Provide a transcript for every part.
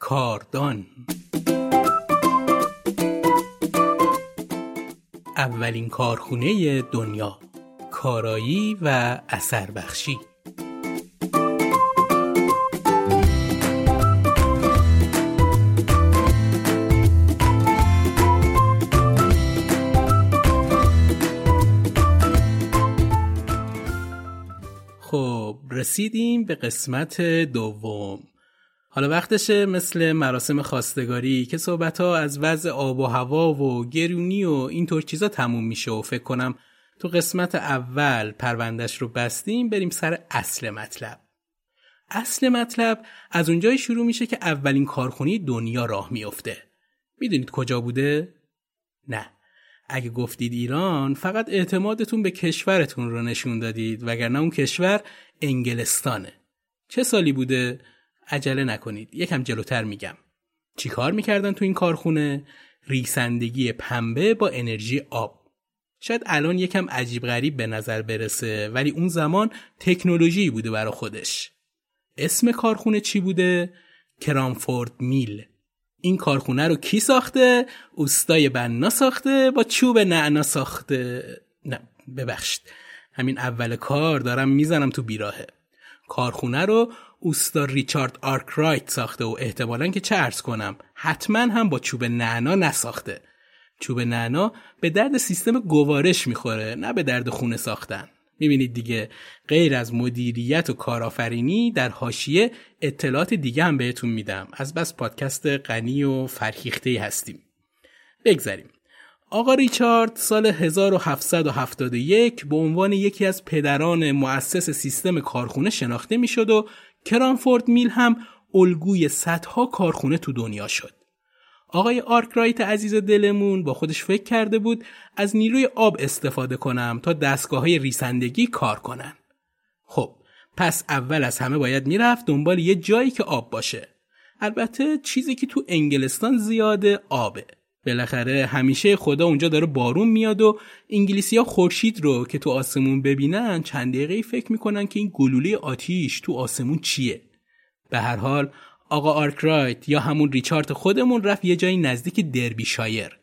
کاردان. اولین کارخونه دنیا کارایی و اثر بخشی. خب رسیدیم به قسمت دوم. حالا وقتشه مثل مراسم خواستگاری که صحبت ها از وضع آب و هوا و گرونی و اینطور چیزا تموم میشه و فکر کنم تو قسمت اول پروندش رو بستیم بریم سر اصل مطلب اصل مطلب از اونجای شروع میشه که اولین کارخونی دنیا راه میفته می‌دونید کجا بوده؟ نه اگه گفتید ایران فقط اعتمادتون به کشورتون رو نشون دادید وگرنه اون کشور انگلستانه چه سالی بوده؟ عجله نکنید. یکم جلوتر میگم. چیکار می‌کردن تو این کارخونه؟ ریسندگی پنبه با انرژی آب. شاید الان یکم عجیب غریب به نظر برسه ولی اون زمان تکنولوژی بوده برا خودش. اسم کارخونه چی بوده؟ کرامفورد میل. این کارخونه رو کی ساخته؟ اوستای بنا ساخته؟ با چوب نعنا ساخته؟ نه ببخشید. همین اول کار دارم می‌زنم تو بیراهه. کارخونه رو اوستا ریچارد آرکرایت ساخته و احتمالا که چه عرض کنم حتما هم با چوب نعنا نساخته. چوب نعنا به درد سیستم گوارش می‌خوره نه به درد خونه ساختن. می‌بینید دیگه غیر از مدیریت و کارآفرینی در حاشیه اطلاعات دیگه هم بهتون میدم. از بس پادکست غنی و فرهیخته هستیم. بگذریم آقا ریچارد سال 1771 به عنوان یکی از پدران مؤسس سیستم کارخونه شناخته می‌شد و Cromford Mill هم الگوی صدها کارخونه تو دنیا شد. آقای آرکرایت عزیز دلمون با خودش فکر کرده بود از نیروی آب استفاده کنم تا دستگاه های ریسندگی کار کنن. خب پس اول از همه باید می‌رفت دنبال یه جایی که آب باشه. البته چیزی که تو انگلستان زیاده آبه. بالاخره همیشه خدا اونجا داره بارون میاد و انگلیسی ها خورشید رو که تو آسمون ببینن چند دقیقه فکر می‌کنن که این گلوله آتیش تو آسمون چیه. به هر حال آقا آرکرایت یا همون ریچارد خودمون رفت یه جایی نزدیک دربی شایر.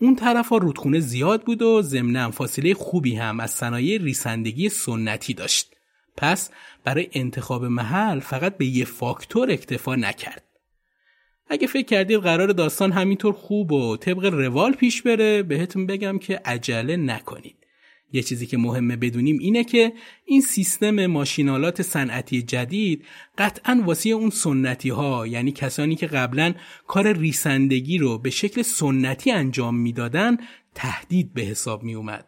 اون طرف ها رودخونه زیاد بود و ضمنا فاصله خوبی هم از صنایع ریسندگی سنتی داشت. پس برای انتخاب محل فقط به یه فاکتور اکتفا نکرد. اگه فکر کردید قرار داستان همینطور خوب و طبق روال پیش بره بهتون بگم که عجله نکنید یه چیزی که مهمه بدونیم اینه که این سیستم ماشینالات صنعتی جدید قطعا واسه اون سنتی ها یعنی کسانی که قبلا کار ریسندگی رو به شکل سنتی انجام می‌دادن تهدید به حساب می اومد.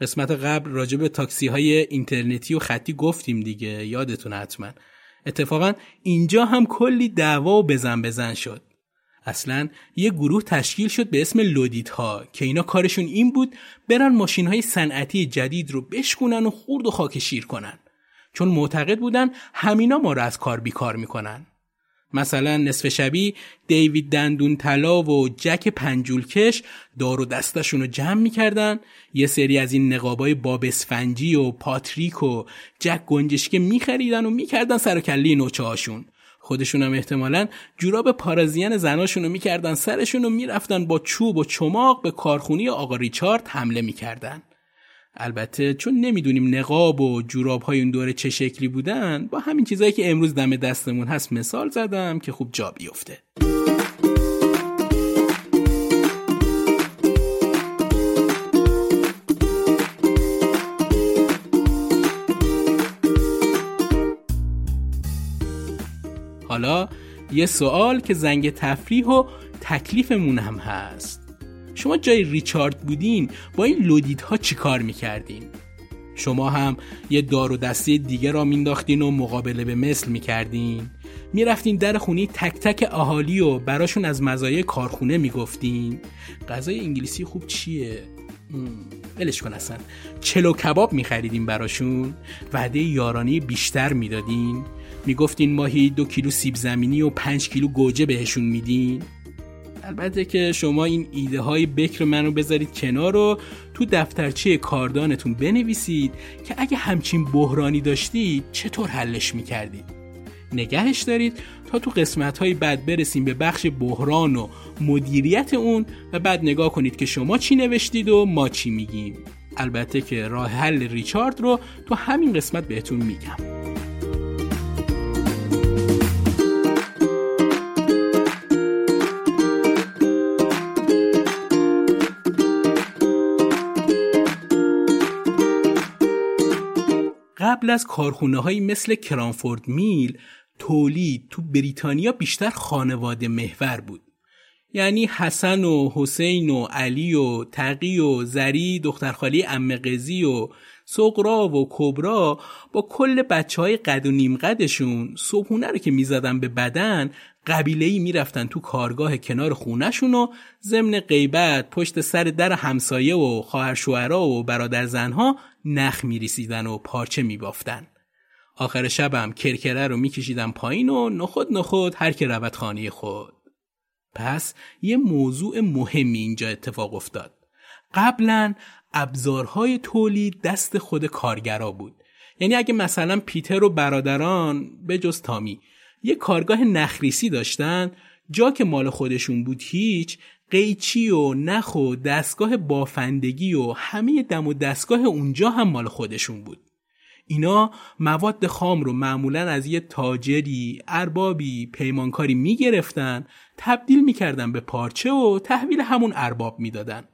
قسمت قبل راجع به تاکسی های اینترنتی و خطی گفتیم دیگه یادتون حتما اتفاقا اینجا هم کلی دعوا و بزن بزن شد. اصلا یه گروه تشکیل شد به اسم لودیت ها که اینا کارشون این بود برن ماشین های صنعتی جدید رو بشکونن و خورد و خاک شیر کنن. چون معتقد بودن همینا ما رو از کار بیکار می‌کنن. مثلا نصف شبی دیوید دندون طلا و جک پنجولکش دار و دستشون رو جمع می‌کردن. یه سری از این نقابای باب اسفنجی و پاتریک و جک گنجشکه میخریدن و می‌کردن سر کلی نوچه هاشون خودشون هم احتمالا جوراب پارازیان زناشون رو می‌کردن سرشون رو می‌رفتن با چوب و چماق به کارخونی آقا ریچارد حمله می‌کردن. البته چون نمی‌دونیم نقاب و جوراب های اون دوره چه شکلی بودن با همین چیزایی که امروز دم دستمون هست مثال زدم که خوب جا بیفته. حالا یه سوال که زنگ تفریح و تکلیفمون هم هست. شما جای ریچارد بودین با این لودیدها چی کار می‌کردین؟ شما هم یه دار و دسته دیگه را مینداختین و مقابله به مثل می‌کردین. می‌رفتین در خونی تک تک اهالی و براشون از مزایای کارخونه می‌گفتین. غذای انگلیسی خوب چیه؟ ولش کن اصلا. چلو کباب میخریدین براشون؟ وعده یارانی بیشتر می‌دادین؟ می‌گفتین ماهی دو کیلو سیب زمینی و پنج کیلو گوجه بهشون میدین؟ البته که شما این ایده های بکر منو بذارید کنار و تو دفترچه کاردانتون بنویسید که اگه همچین بحرانی داشتید چطور حلش می‌کردید. نگهش دارید تا تو قسمت های بعد برسیم به بخش بحران و مدیریت اون و بعد نگاه کنید که شما چی نوشتید و ما چی میگیم. البته که راه حل ریچارد رو تو همین قسمت بهتون میگم. قبل از کارخونه های مثل کرانفورد میل تولید تو بریتانیا بیشتر خانواده محور بود. یعنی حسن و حسین و علی و تقی و زری دخترخالی امقزی و سقرا و کبرا با کل بچه های قد و نیم قدشون صبحونه رو که می‌زدن به بدن قبیله ای می‌رفتن تو کارگاه کنار خونهشون و ضمن غیبت پشت سر در همسایه و خواهر شوهرا و برادر زنها نخ میریسیدن و پارچه میبافتن. آخر شبم کرکره رو میکشیدن پایین و نخود نخود هر که رود خانه خود. پس یه موضوع مهمی اینجا اتفاق افتاد. قبلا ابزارهای تولید دست خود کارگرا بود یعنی اگه مثلا پیتر و برادران به جز تامی یه کارگاه نخریسی داشتن جا که مال خودشون بود هیچ قیچی و نخ و دستگاه بافندگی و همه دم و دستگاه اونجا هم مال خودشون بود اینا مواد خام رو معمولا از یه تاجری، اربابی، پیمانکاری می‌گرفتن تبدیل می‌کردن به پارچه و تحویل همون ارباب می‌دادن.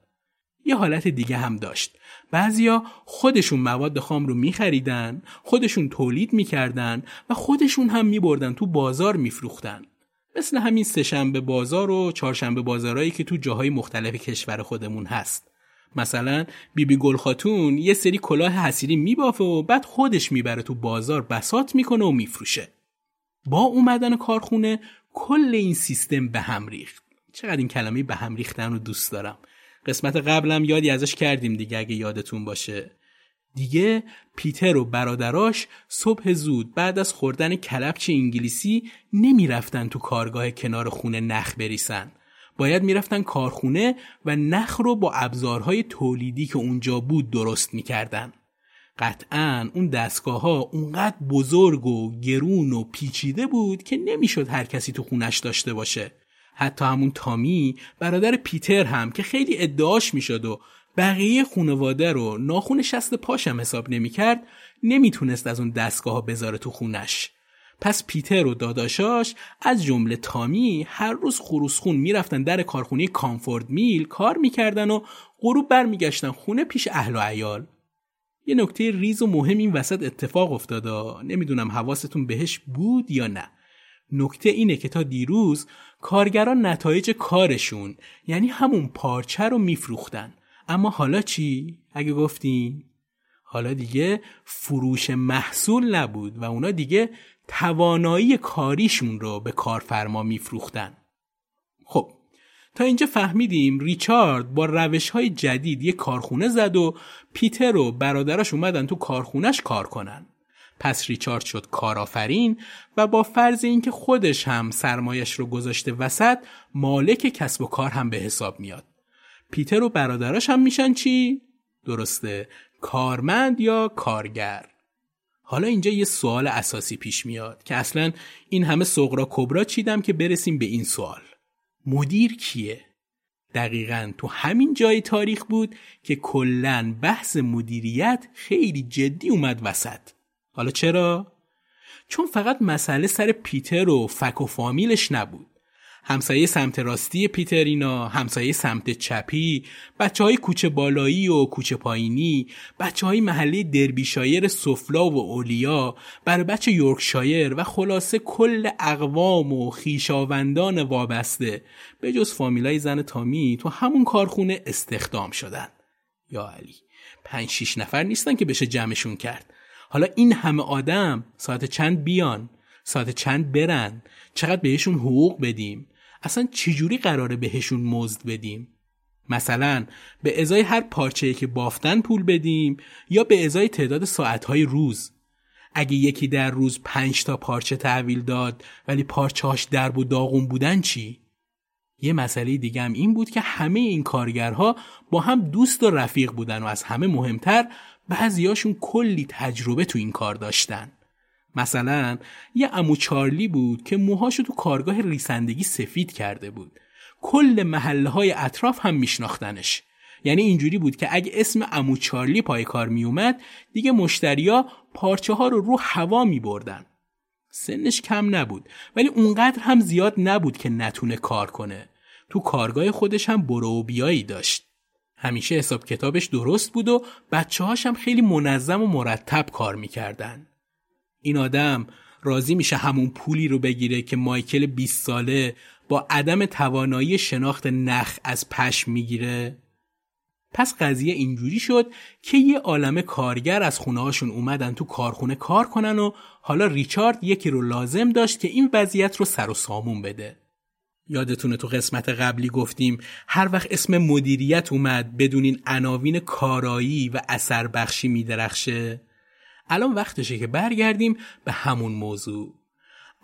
یه حالت دیگه هم داشت. بعضیا خودشون مواد خام رو میخریدن، خودشون تولید می‌کردن و خودشون هم میبردن تو بازار میفروختن. مثل همین سهشنبه بازار و چهارشنبه بازارهایی که تو جاهای مختلف کشور خودمون هست. مثلا بیبی گل خاتون یه سری کلاه حسیری میبافه و بعد خودش می‌بره تو بازار بسات می‌کنه و میفروشه. با اومدن کارخونه کل این سیستم به هم ریخت. چقدر این کلمه به هم ریختن رو دوست دارم. قسمت قبلم یادی ازش کردیم دیگه اگه یادتون باشه. دیگه پیتر و برادراش صبح زود بعد از خوردن کلبچ انگلیسی نمی‌رفتن تو کارگاه کنار خونه نخ بریسن. باید می‌رفتن کارخونه و نخ رو با ابزارهای تولیدی که اونجا بود درست می‌کردن. قطعا اون دستگاه ها اونقدر بزرگ و گرون و پیچیده بود که نمی‌شد هر کسی تو خونش داشته باشه. حتی همون تامی برادر پیتر هم که خیلی ادعاش می‌شد و بقیه خونواده رو ناخون شست پاشم حساب نمی‌کرد نمی‌تونست از اون دستگاه بذاره تو خونش. پس پیتر و داداشاش از جمله تامی هر روز خروسخون می‌رفتن در کارخونه کامفورد میل کار می‌کردن و غروب برمیگشتن خونه پیش اهل و عیال. یه نکته ریز و مهم این وسط اتفاق افتاده نمی‌دونم حواستون بهش بود یا نه. نکته اینه که تا دیروز کارگران نتایج کارشون یعنی همون پارچه رو میفروختن اما حالا چی؟ اگه گفتیم حالا دیگه فروش محصول نبود و اونا دیگه توانایی کاریشون رو به کارفرما میفروختن. خب تا اینجا فهمیدیم ریچارد با روش های جدید یه کارخونه زد و پیتر و برادراش اومدن تو کارخونش کار کنن. پس ریچارد شد کارآفرین و با فرض اینکه خودش هم سرمایش رو گذاشته وسط مالک کسب و کار هم به حساب میاد. پیتر و برادراش هم میشن چی؟ درسته کارمند یا کارگر حالا اینجا یه سوال اساسی پیش میاد که اصلا این همه سغرا کبرا چیدم که برسیم به این سوال مدیر کیه؟ دقیقا تو همین جای تاریخ بود که کلا بحث مدیریت خیلی جدی اومد وسط حالا چرا؟ چون فقط مسئله سر پیتر و فک و فامیلش نبود. همسایه سمت راستی پیترینا همسایه سمت چپی بچه های کوچه بالایی و کوچه پایینی بچه های محله دربیشایر سفلا و اولیا بر بچه یورکشایر و خلاصه کل اقوام و خیشاوندان وابسته به جز فامیلای زن تامی تو همون کارخونه استخدام شدن. یا علی پنج شیش نفر نیستن که بشه جمعشون کرد. حالا این همه آدم ساعت چند بیان؟ ساعت چند برن؟ چقدر بهشون حقوق بدیم؟ اصلا چجوری قراره بهشون مزد بدیم؟ مثلا به ازای هر پارچه که بافتن پول بدیم یا به ازای تعداد ساعتهای روز؟ اگه یکی در روز پنج تا پارچه تحویل داد ولی پارچهاش درب و داغون بودن چی؟ یه مسئله دیگه هم این بود که همه این کارگرها با هم دوست و رفیق بودن و از همه مهمتر بعضیاشون کلی تجربه تو این کار داشتن مثلا یه امو چارلی بود که موهاشو تو کارگاه ریسندگی سفید کرده بود کل محله های اطراف هم میشناختنش یعنی اینجوری بود که اگه اسم امو چارلی پای کار میومد دیگه مشتریا پارچه ها رو رو هوا می بردن. سنش کم نبود ولی اونقدر هم زیاد نبود که نتونه کار کنه. تو کارگاه خودش هم برو بیایی داشت. همیشه حساب کتابش درست بود و بچه هم خیلی منظم و مرتب کار می‌کردن. این آدم راضی میشه همون پولی رو بگیره که مایکل 20 ساله با عدم توانایی شناخت نخ از پشم می‌گیره پس قضیه اینجوری شد که یه عالم کارگر از خونه هاشون اومدن تو کارخونه کار کنن و حالا ریچارد یکی رو لازم داشت که این وضعیت رو سر و سامون بده. یادتونه تو قسمت قبلی گفتیم هر وقت اسم مدیریت اومد بدون این عناوین کارایی و اثر بخشی میدرخشه. الان وقتشه که برگردیم به همون موضوع.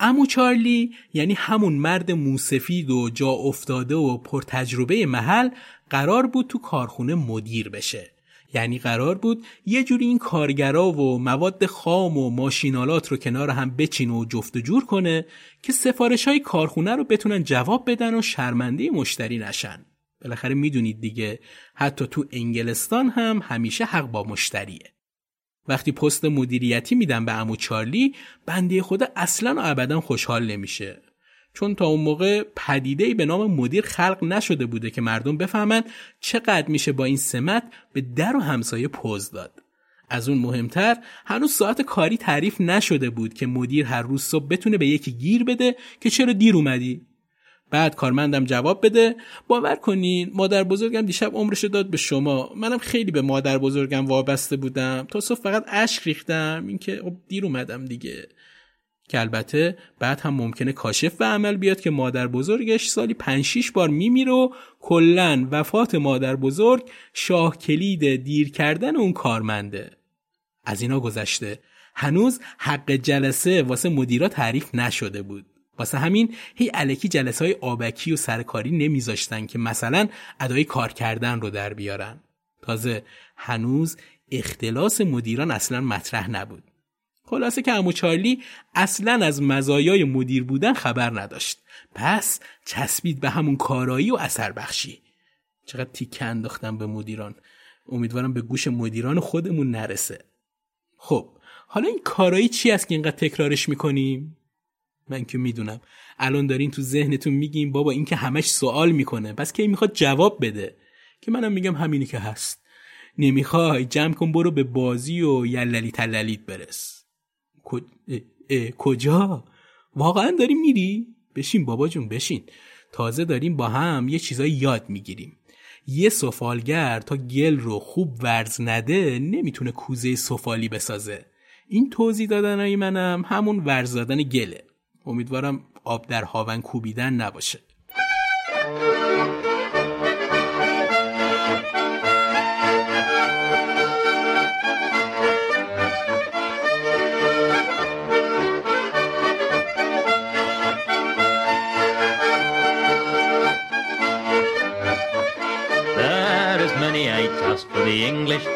امو چارلی یعنی همون مرد موسفید و جا افتاده و پرتجربه محل قرار بود تو کارخونه مدیر بشه. یعنی قرار بود یه جوری این کارگرا و مواد خام و ماشینالات رو کنار هم بچین و جفت و جور کنه که سفارش های کارخونه رو بتونن جواب بدن و شرمنده مشتری نشن. بالاخره می‌دونید دیگه حتی تو انگلستان هم همیشه حق با مشتریه. وقتی پست مدیریتی میدن به امو چارلی بنده خدا اصلا و ابدا خوشحال نمیشه. چون تا اون موقع پدیده به نام مدیر خلق نشده بوده که مردم بفهمن چقدر میشه با این سمت به در و همسایه پوز داد. از اون مهمتر هنوز ساعت کاری تعریف نشده بود که مدیر هر روز صبح بتونه به یکی گیر بده که چرا دیر اومدی. بعد کارمندم جواب بده باور کنین مادر بزرگم دیشب عمرش داد به شما. منم خیلی به مادر بزرگم وابسته بودم. تا صبح فقط اشک ریختم. اینکه خب دیر اومدم دیگه. که البته بعد هم ممکنه کاشف به عمل بیاد که مادر بزرگش سالی 5 6 بار میمیره و کلا وفات مادر بزرگ شاه کلید دیر کردن اون کارمنده. از اینا گذشته. هنوز حق جلسه واسه مدیرا تعریف نشده بود. واسه همین هی علکی جلسه های آبکی و سرکاری نمیذاشتن که مثلا ادای کار کردن رو در بیارن. تازه هنوز اختلاس مدیران اصلا مطرح نبود. خلاصه که امو چارلی اصلا از مزایای مدیر بودن خبر نداشت. پس چسبید به همون کارایی و اثر بخشی. چقدر تیکه انداختم به مدیران. امیدوارم به گوش مدیران خودمون نرسه. خب حالا این کارایی چی است که اینقدر تکرارش می‌کنیم؟ من که می‌دونم. الان دارین تو ذهنتون میگیم بابا این که همش سوال می‌کنه. پس کی می‌خواد جواب بده؟ که منم میگم همینی که هست. نمی‌خوای؟ جمع کن برو به بازی و یللی تللیت برس. کجا؟ واقعا داری میری؟ بشین بابا جون بشین. تازه داریم با هم یه چیزایی یاد می‌گیریم. یه سفالگر تا گل رو خوب ورز نده نمی‌تونه کوزه سفالی بسازه. این توضیح دادنای منم همون ورز دادن گله. امیدوارم آب در هاون کوبیدن نباشه.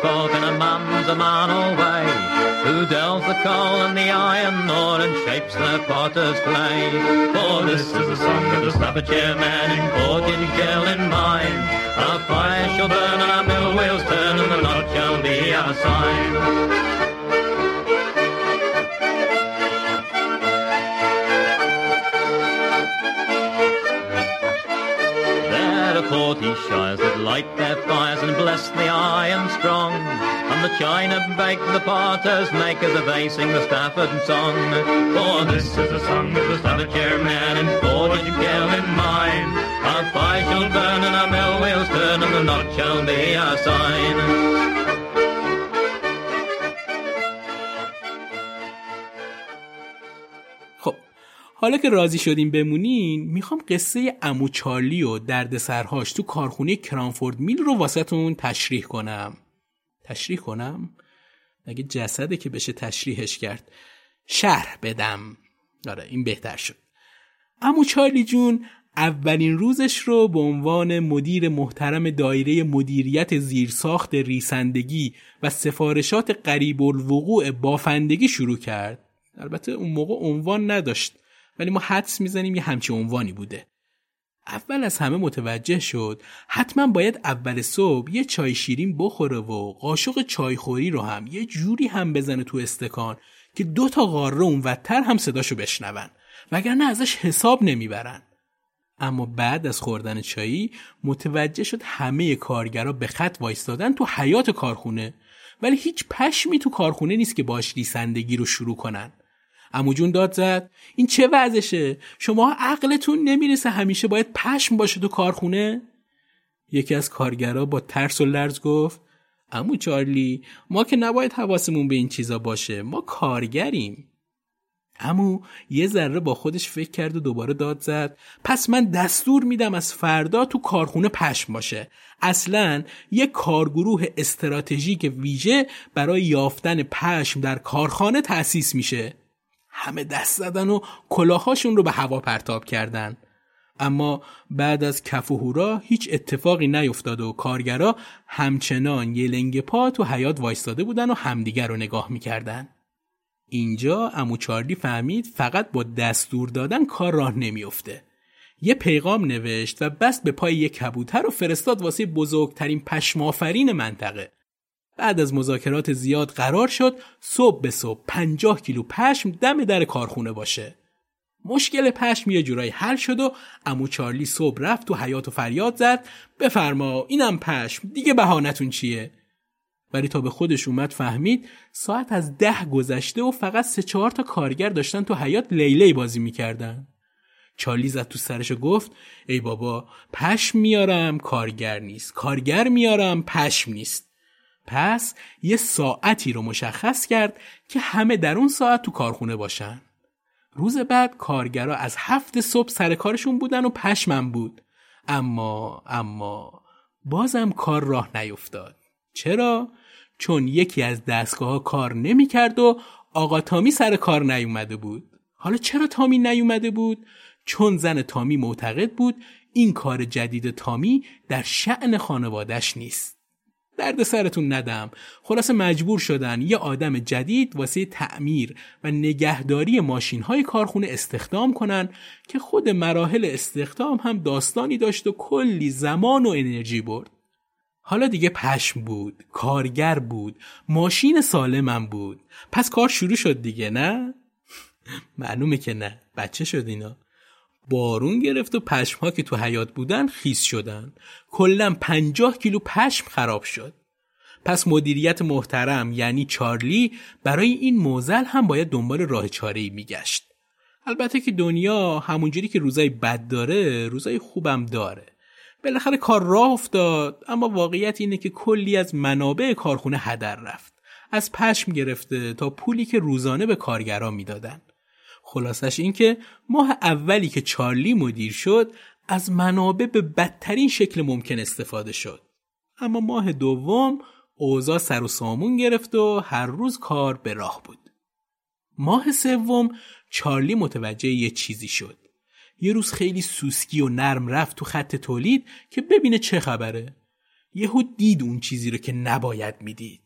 Folk and a man's a man away, who delves the coal and the iron ore and shapes the potter's clay. For this is the song of the Staffordshire man in Portage Gill in mine. Our fire shall burn and our mill wheels turn and the knot shall be our sign. Forty shires that light their fires and bless the iron strong. And the china bake the potters make as they sing the Stafford and song. For this is the song of the Staffordshire man and forge girl in mine. Our fire shall burn and our mill wheels turn and the knot shall be our sign. حالا که راضی شدیم بمونین می‌خوام قصه امو چارلی و دردسرهاش تو کارخونه کرانفورد میل رو واسهتون تشریح کنم. تشریح کنم؟ مگه جسده که بشه تشریحش کرد. شرح بدم. آره این بهتر شد. امو چارلی جون اولین روزش رو به عنوان مدیر محترم دایره مدیریت زیرساخت ریسندگی و سفارشات قریب الوقوع بافندگی شروع کرد. البته اون موقع عنوان نداشت. ولی ما حدس می‌زنیم یه همچی عنوانی بوده. اول از همه متوجه شد حتما باید اول صبح یه چای شیرین بخوره و قاشق چایخوری رو هم یه جوری هم بزنه تو استکان که دو تا قاره اونورتر هم صداشو بشنون. وگرنه ازش حساب نمی‌برن. اما بعد از خوردن چایی متوجه شد همه کارگرا به خط وایستادن تو حیات کارخونه. ولی هیچ پشمی تو کارخونه نیست که باش ریسندگی رو شروع کنن. اموجون داد زد. این چه وضعشه؟ شما عقلتون نمی‌رسه همیشه باید پشم باشه تو کارخونه؟ یکی از کارگرا با ترس و لرز گفت امو چارلی ما که نباید حواسمون به این چیزا باشه ما کارگریم. امو یه ذره با خودش فکر کرد و دوباره داد زد پس من دستور میدم از فردا تو کارخونه پشم باشه. اصلا یه کارگروه استراتژیک ویژه برای یافتن پشم در کارخانه تأسیس میشه. همه دست زدن و کلاهاشون رو به هوا پرتاب کردن اما بعد از کف و هورا هیچ اتفاقی نیفتاد و کارگرا همچنان یه لنگ پا تو حیات وایستاده بودن و همدیگر رو نگاه می‌کردن اینجا امو چارلی فهمید فقط با دستور دادن کار راه نمیافته. یه پیغام نوشت و بست به پای یک کبوتر و فرستاد واسه بزرگترین پشمافرین منطقه. بعد از مذاکرات زیاد قرار شد صبح به صبح پنجاه کیلو پشم دم در کارخونه باشه. مشکل پشم یه جورایی حل شد و امو چارلی صبح رفت تو حیات و فریاد زد. بفرما اینم پشم. دیگه بهانتون چیه؟ ولی تا به خودش اومد فهمید ساعت از ده گذشته و فقط سه چهار تا کارگر داشتن تو حیات لیلی بازی می‌کردن. چارلی زد تو سرش و گفت ای بابا پشم میارم کارگر نیست. کارگر میارم پشم نیست. پس یه ساعتی رو مشخص کرد که همه در اون ساعت تو کارخونه باشن. روز بعد کارگرا از هفت صبح سر کارشون بودن و پشمم بود. اما اما بازم کار راه نیفتاد. چرا؟ چون یکی از دستگاه ها کار نمی کرد و آقا تامی سر کار نیومده بود. حالا چرا تامی نیومده بود؟ چون زن تامی معتقد بود این کار جدید تامی در شعن خانوادش نیست. درد سرتون ندم. خلاصه مجبور شدن یه آدم جدید واسه تعمیر و نگهداری ماشین های کارخونه استخدام کنن که خود مراحل استخدام هم داستانی داشت و کلی زمان و انرژی برد. حالا دیگه پشم بود کارگر بود ماشین سالمم بود. پس کار شروع شد دیگه نه؟ معلومه که نه. بچه شد اینا. بارون گرفت و پشم ها که تو حیات بودن خیس شدن. کلا پنجاه کیلو پشم خراب شد. پس مدیریت محترم یعنی چارلی برای این موزل هم باید دنبال راه چاره ای میگشت. البته که دنیا همونجوری که روزای بد داره روزای خوبم داره. بالاخره کار راه افتاد اما واقعیت اینه که کلی از منابع کارخونه هدر رفت. از پشم گرفته تا پولی که روزانه به کارگران می‌دادن. خلاصش این که ماه اولی که چارلی مدیر شد از منابع به بدترین شکل ممکن استفاده شد. اما ماه دوم اوضاع سر و سامون گرفت و هر روز کار به راه بود. ماه سوم چارلی متوجه یه چیزی شد. یه روز خیلی سوسکی و نرم رفت تو خط تولید که ببینه چه خبره. یهو دید اون چیزی رو که نباید می‌دید.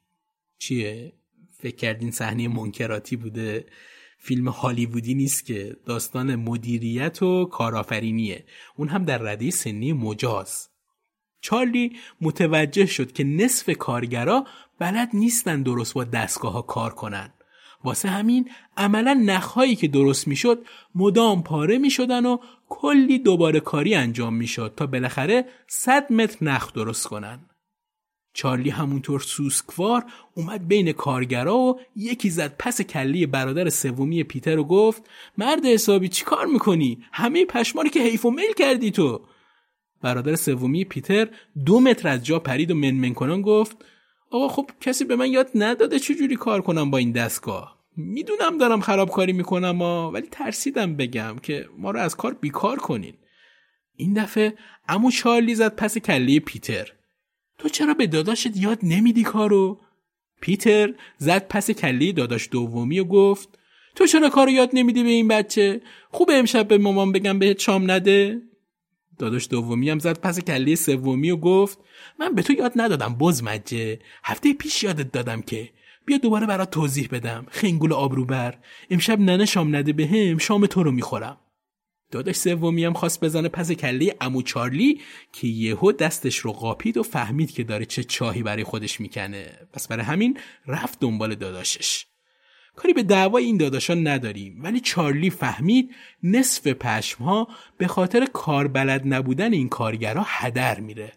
چیه؟ فکر کردین صحنه منکراتی بوده؟ فیلم هالیوودی نیست که داستان مدیریت و کارآفرینیه. اون هم در رده سنی مجاز. چارلی متوجه شد که نصف کارگرا بلد نیستن درست با دستگاه ها کار کنن. واسه همین عملا نخهایی که درست می‌شد مدام پاره می‌شدن و کلی دوباره کاری انجام می‌شد تا بالاخره 100 متر نخ درست کنن. چارلی همونطور سوسکوار اومد بین کارگرا و یکی زد پس کلی برادر سومی پیتر و گفت مرد حسابی چی کار می‌کنی؟ همه پشماری که حیف و میل کردی تو. برادر سومی پیتر دو متر از جا پرید و منمن کنان گفت آقا خب کسی به من یاد نداده چجوری کار کنم با این دستگاه؟ می‌دونم دارم خرابکاری می‌کنم ولی ترسیدم بگم که ما رو از کار بیکار کنین. این دفعه امو چارلی زد پس کله پیتر. تو چرا به داداشت یاد نمیدی کارو؟ پیتر زد پس کله داداش دومی و گفت تو چرا کارو یاد نمیدی به این بچه؟ خوبه امشب به مامان بگم بهت شام نده؟ داداش دومی هم زد پس کله سومی و گفت من به تو یاد ندادم باز مجه هفته پیش یادت دادم که. بیا دوباره برات توضیح بدم. خنگول آبروبر. امشب ننه شام نده بهم شام تو رو می‌خورم. داداش سومی هم خواست بزنه پس کله امو چارلی که یهو دستش رو قاپید و فهمید که داره چه چاهی برای خودش می‌کنه. پس برای همین رفت دنبال داداشش. کاری به دعوای این داداشان نداریم ولی چارلی فهمید نصف پشمها به خاطر کاربلد نبودن این کارگرها هدر میره.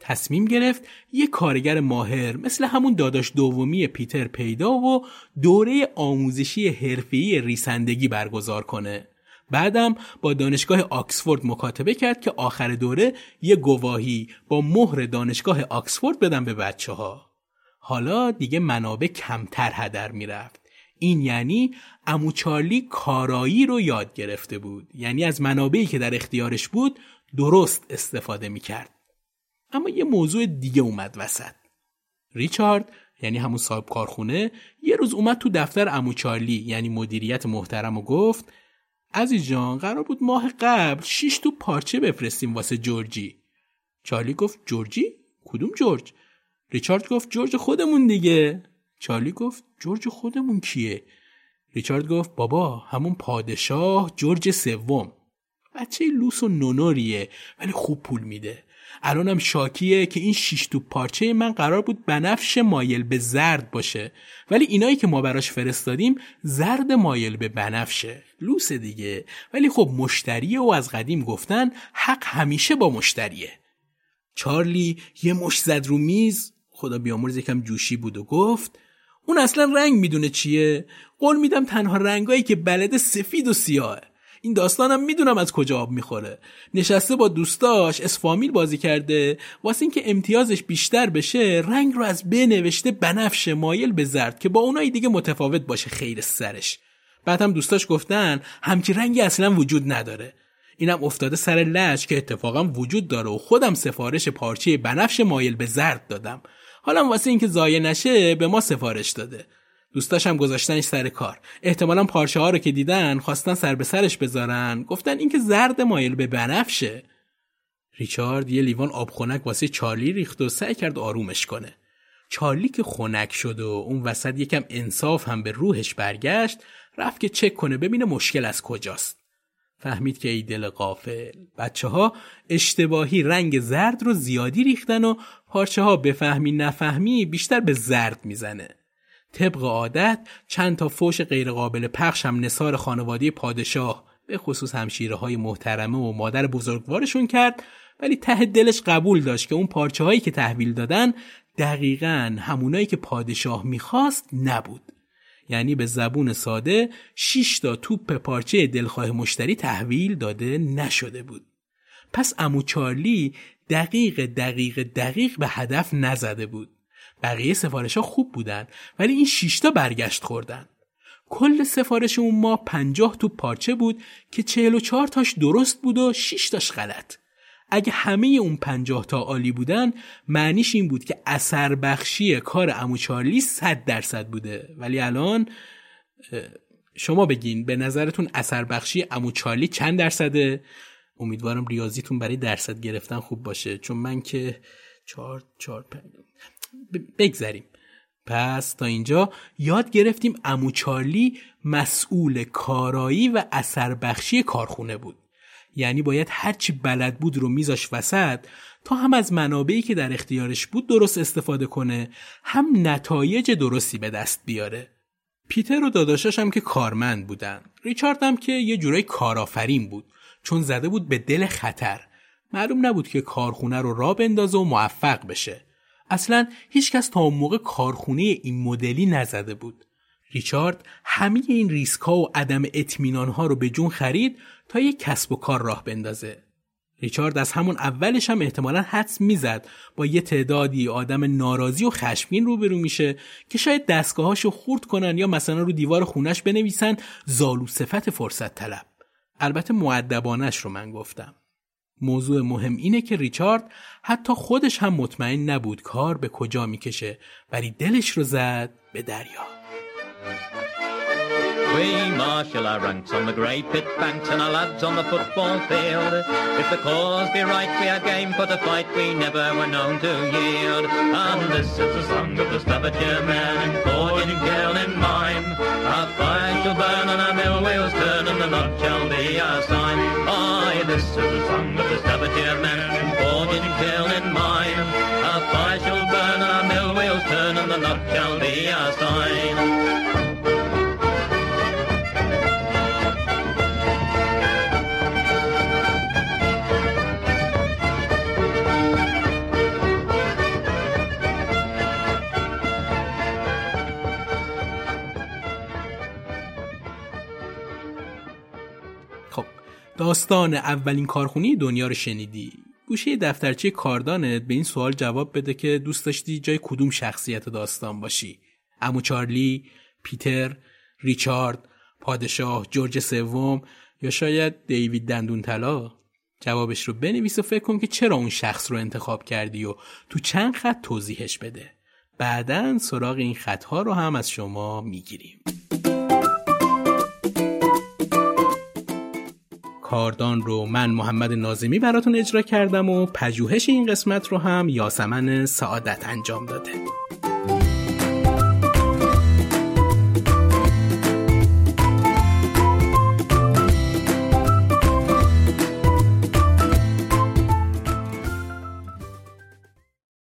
تصمیم گرفت یه کارگر ماهر مثل همون داداش دومی پیتر پیدا و دوره آموزشی حرفه‌ای ریسندگی برگزار کنه. بعدم با دانشگاه آکسفورد مکاتبه کرد که آخر دوره یه گواهی با مهر دانشگاه آکسفورد بدن به بچه ها. حالا دیگه منابع کمتر هدر می‌رفت. این یعنی امو چارلی کارایی رو یاد گرفته بود. یعنی از منابعی که در اختیارش بود درست استفاده می‌کرد. اما یه موضوع دیگه اومد وسط. ریچارد یعنی همون صاحب کارخونه یه روز اومد تو دفتر امو چارلی یعنی مدیریت محترم و گفت عزیز جان قرار بود ماه قبل شیش تو پارچه بفرستیم واسه جورجی چارلی گفت جورجی؟ کدوم جورج؟ ریچارد گفت جورج خودمون دیگه چارلی گفت جورج خودمون کیه؟ ریچارد گفت بابا همون پادشاه جورج سوم بچه لوس و نونوریه ولی خوب پول میده الانم شاکیه که این شیش تو پارچه من قرار بود بنفش مایل به زرد باشه. ولی اینایی که ما براش فرستادیم زرد مایل به بنفشه. لوس دیگه. ولی خب مشتریه و از قدیم گفتن حق همیشه با مشتریه. چارلی یه مش زد رو میز. خدا بیامرز یکم جوشی بود و گفت اون اصلا رنگ می‌دونه چیه؟ قول میدم تنها رنگایی که بلد سفید و سیاهه. این داستانم می‌دونم از کجا آب می‌خوره. نشسته با دوستاش اسفامیل بازی کرده. واسه اینکه امتیازش بیشتر بشه رنگ رو از بنوشته بنفش مایل به زرد که با اونایی دیگه متفاوت باشه خیر سرش. بعد هم دوستاش گفتن همچی رنگی اصلا وجود نداره. اینم افتاده سر لش که اتفاقا وجود داره و خودم سفارش پارچه بنفش مایل به زرد دادم. حالا واسه اینکه زایه نشه به ما سفارش داده. دوستاشم گذاشتنش سر کار. احتمالا پارچه ها رو که دیدن خواستن سر به سرش بذارن. گفتن اینکه زرد مایل به بنفشه ریچارد یه لیوان آب خنک واسه چارلی ریخت و سعی کرد آرومش کنه. چارلی که خنک شد و اون وسط یکم انصاف هم به روحش برگشت رفت که چک کنه ببینه مشکل از کجاست. فهمید که ای دل قافل بچه ها اشتباهی رنگ زرد رو زیادی ریختن و پارچه ها بفهمی نفهمی بیشتر به زرد می‌زنه. طبق عادت چند تا فوش غیرقابل پخش هم نصار خانواده پادشاه به خصوص همشیره های محترمه و مادر بزرگوارشون کرد ولی ته دلش قبول داشت که اون پارچه هایی که تحویل دادن دقیقا همونایی که پادشاه می‌خواست نبود. یعنی به زبون ساده 6 تا توپ پارچه دلخواه مشتری تحویل داده نشده بود. پس امو چارلی دقیق دقیق دقیق به هدف نزده بود. بقیه سفارش ها خوب بودن ولی این شیشتا برگشت خوردن. کل سفارش اون ما پنجاه تو پارچه بود که چهل و چهار تاش درست بود و شیش تاش غلط. اگه همه اون پنجاه تا عالی بودن معنیش این بود که اثر بخشی کار امو چارلی صد درصد بوده. ولی الان شما بگین به نظرتون اثر بخشی امو چارلی چند درصده؟ امیدوارم ریاضیتون برای درصد گرفتن خوب باشه. چون من که چهار چهار پنج بگذریم. پس تا اینجا یاد گرفتیم امو چارلی مسئول کارایی و اثر بخشی کارخونه بود. یعنی باید هرچی بلد بود رو میذاش وسط تا هم از منابعی که در اختیارش بود درست استفاده کنه هم نتایج درستی به دست بیاره. پیتر و داداشاش هم که کارمند بودن. ریچارد هم که یه جورای کارآفرین بود. چون زده بود به دل خطر. معلوم نبود که کارخونه رو را بندازه و موفق بشه. اصلا هیچکس تا اون موقع کارخونه این مدلی نزده بود. ریچارد همه این ریسک ها و عدم اطمینان ها رو به جون خرید تا یک کسب و کار راه بندازه. ریچارد از همون اولش هم احتمالا حدس می‌زد با یه تعدادی آدم ناراضی و خشمگین روبرو میشه که شاید دستگاهاشو خورد کنن یا مثلا رو دیوار خونش بنویسن زالو صفت فرصت طلب. البته معدبانش رو من گفتم. موضوع مهم اینه که ریچارد حتی خودش هم مطمئن نبود کار به کجا می‌کشه ولی دلش رو زد به دریا We marshal our ranks on the grey pit banks and our lads on the football field. If the cause be right, we are game for the fight, we never were known to yield. And this is the song of the Staffordshire men, forged in kiln in mine. Our fire shall burn and our mill wheels turn and the knot shall be our sign. Aye, this is the song of But dear man. داستان اولین کارخونی دنیا رو شنیدی؟ گوشه دفترچه کاردانت به این سوال جواب بده که دوست داشتی جای کدوم شخصیت داستان باشی. امو چارلی پیتر ریچارد پادشاه جورج سوم یا شاید دیوید دندون طلا جوابش رو بنویس و فکر کن که چرا اون شخص رو انتخاب کردی و تو چند خط توضیحش بده. بعدا سراغ این خطها رو هم از شما می‌گیریم. کاردان رو من محمد نازمی براتون اجرا کردم و پژوهش این قسمت رو هم یاسمن سعادت انجام داده.